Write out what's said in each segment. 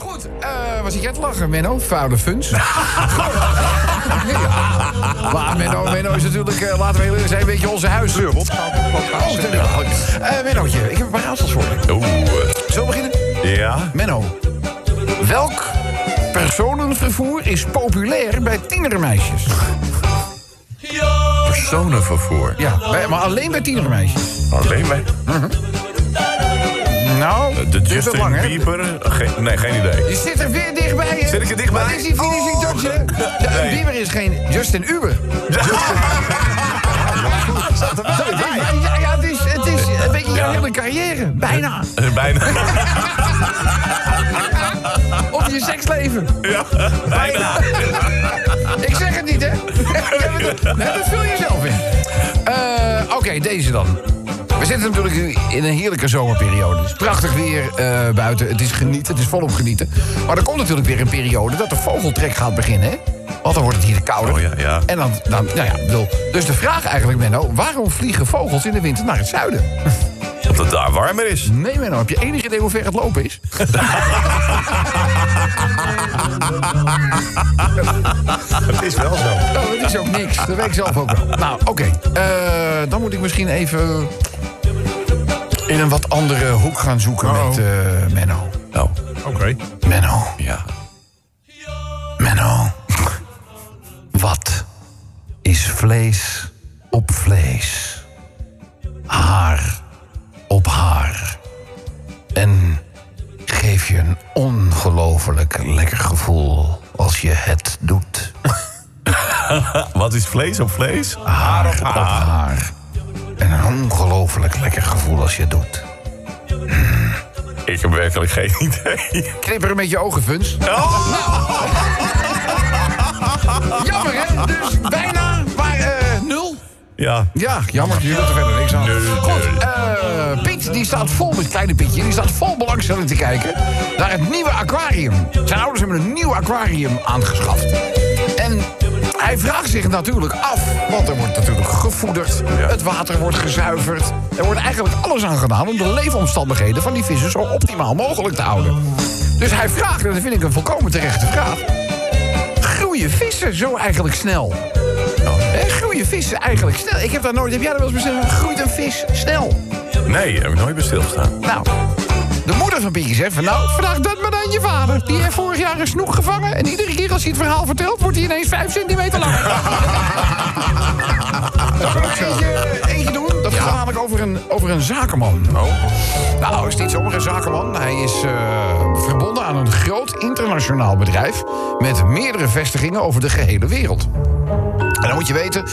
Goed, eh wat zit jij te lachen, Menno? Vuile funs. ja. Maar Menno, Menno is natuurlijk, eh, laten we heel eerlijk zijn, een beetje onze huis. Oh. Eh, Mennootje, ik heb een paar raadsels voor je. Oeh. Zullen we beginnen? Ja. Menno, welk personenvervoer is populair bij tienermeisjes? Personenvervoer. Ja, bij- maar alleen bij tienermeisjes. Alleen bij Nou, de dit is Justin lang? Bieber. Geen, nee, geen idee. Je zit er weer dichtbij, hè? Zit ik er dichtbij? Wat is die finishing Oh. touch, hè? Ja, Nee. Bieber is geen Justin Uber. Ja, ja, het is, het is een beetje jouw hele carrière. Bijna. Bijna. Of je seksleven. Ja, bijna. Ik zeg het niet, hè? Nee, dat vul je zelf in. Eh, Oké, deze dan. We zitten natuurlijk in een heerlijke zomerperiode. Het is prachtig weer eh, buiten. Het is genieten, het is volop genieten. Maar er komt natuurlijk weer een periode dat de vogeltrek gaat beginnen, hè? Want dan wordt het hier kouder. Oh ja, ja. En dan, dan nou ja, bedoel, dus de vraag eigenlijk, Menno... waarom vliegen vogels in de winter naar het zuiden? Dat het daar warmer is. Nee, Menno, heb je enig idee hoe ver het lopen is? Het is wel zo. Nou, dat is ook niks. Dat weet ik zelf ook wel. Nou, oké. Eh, dan moet ik misschien even in een wat andere hoek gaan zoeken met eh, Menno. Nou, Oké. Menno, ja. Menno. Wat is vlees op vlees? Haar op haar. En geef je een ongelooflijk lekker gevoel als je het doet. Wat is vlees op vlees? Haar op haar. Een ongelooflijk lekker gevoel als je het doet. Ik heb werkelijk geen idee. Knipper met je ogen, Funs. Oh. Jammer, hè? Dus bijna, maar eh, nul. Ja. Ja, jammer. Je doet er verder niks aan. Goed, eh, Piet die staat vol met kleine Pietje. Die staat vol belangstelling te kijken naar het nieuwe aquarium. Zijn ouders hebben een nieuw aquarium aangeschaft. Hij vraagt zich natuurlijk af, want er wordt natuurlijk gevoederd. Het water wordt gezuiverd. Er wordt eigenlijk alles aan gedaan om de leefomstandigheden van die vissen zo optimaal mogelijk te houden. Dus hij vraagt, en dat vind ik een volkomen terechte vraag. Groeien vissen zo eigenlijk snel? Hè, groeien vissen eigenlijk snel? Ik heb daar nooit. Heb jij dat wel eens besteld? Groeit een vis snel? Nee, heb ik nooit bij stilgestaan. Nou, de moeder van Pietje zegt van... Nou, vraag dat maar aan je vader. Die heeft vorig jaar een snoek gevangen... en iedere keer als hij het verhaal vertelt... wordt hij ineens 5 centimeter lang. Dat kan ik eentje, eentje doen. Dat gaat namelijk over een, over een zakenman. Oh. Nou, is niet zomaar een zakenman. Hij is eh, verbonden aan een groot internationaal bedrijf... met meerdere vestigingen over de gehele wereld. En dan moet je weten,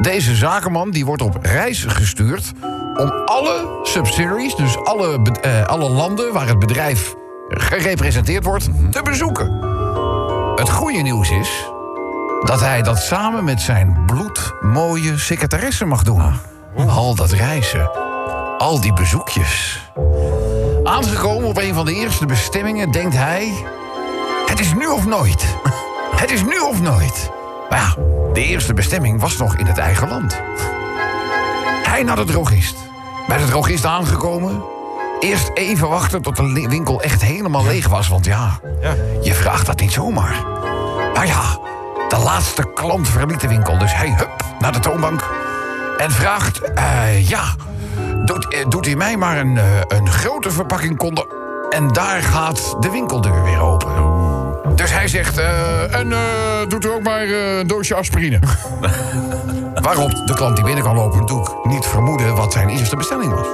deze zakenman die wordt op reis gestuurd... om alle subsidiaries, dus alle, eh, alle landen waar het bedrijf gerepresenteerd wordt, te bezoeken. Het goede nieuws is dat hij dat samen met zijn bloedmooie secretaresse mag doen. Al dat reizen, al die bezoekjes. Aangekomen op een van de eerste bestemmingen denkt hij... Het is nu of nooit. Het is nu of nooit. Maar ja, de eerste bestemming was nog in het eigen land. Hij naar de drogist. Bij de drogist aangekomen. Eerst even wachten tot de winkel echt helemaal leeg was. Want ja, je vraagt dat niet zomaar. Maar ja, de laatste klant verliet de winkel. Dus hij hup naar de toonbank. En vraagt, eh, ja, doet, eh, doet u mij maar een, eh, een grote verpakking konden... En daar gaat de winkeldeur weer open. Dus hij zegt, eh, en eh, doet u ook maar eh, een doosje aspirine. Waarop de klant die binnen kwam lopen natuurlijk niet vermoeden wat zijn eerste bestelling was.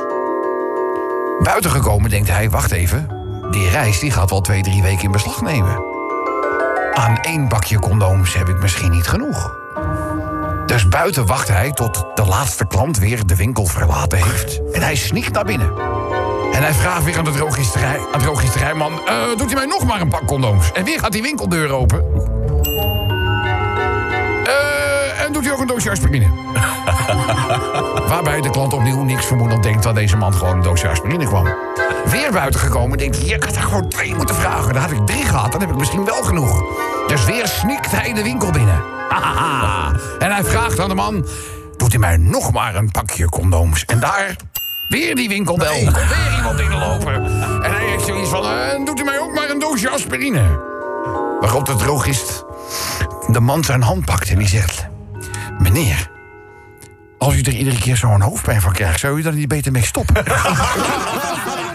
Buiten gekomen denkt hij, wacht even, die reis die gaat wel twee, drie weken in beslag nemen. Aan één bakje condooms heb ik misschien niet genoeg. Dus buiten wacht hij tot de laatste klant weer de winkel verlaten heeft. En hij sneakt naar binnen. En hij vraagt weer aan de drogisterij, aan de drogisterijman... "Eh, doet u mij nog maar een pak condooms? En weer gaat die winkeldeur open. Eh, en doet u ook een doosje aspirine? Waarbij de klant opnieuw niks vermoedend denkt... dat deze man gewoon een doosje aspirine kwam. Weer buiten gekomen denkt hij... "Ja, ik had er gewoon twee moeten vragen. Dan had ik drie gehad, dan heb ik misschien wel genoeg. Dus weer snikt hij de winkel binnen. En hij vraagt aan de man... doet u mij nog maar een pakje condooms? En daar Weer die winkelbel. Komt weer iemand binnenlopen. En hij heeft zoiets van, eh, doet u mij ook maar een doosje aspirine. Waarop de drogist de man zijn hand pakt en die zegt... Meneer, als u er iedere keer zo'n hoofdpijn van krijgt... zou u dan niet beter mee stoppen?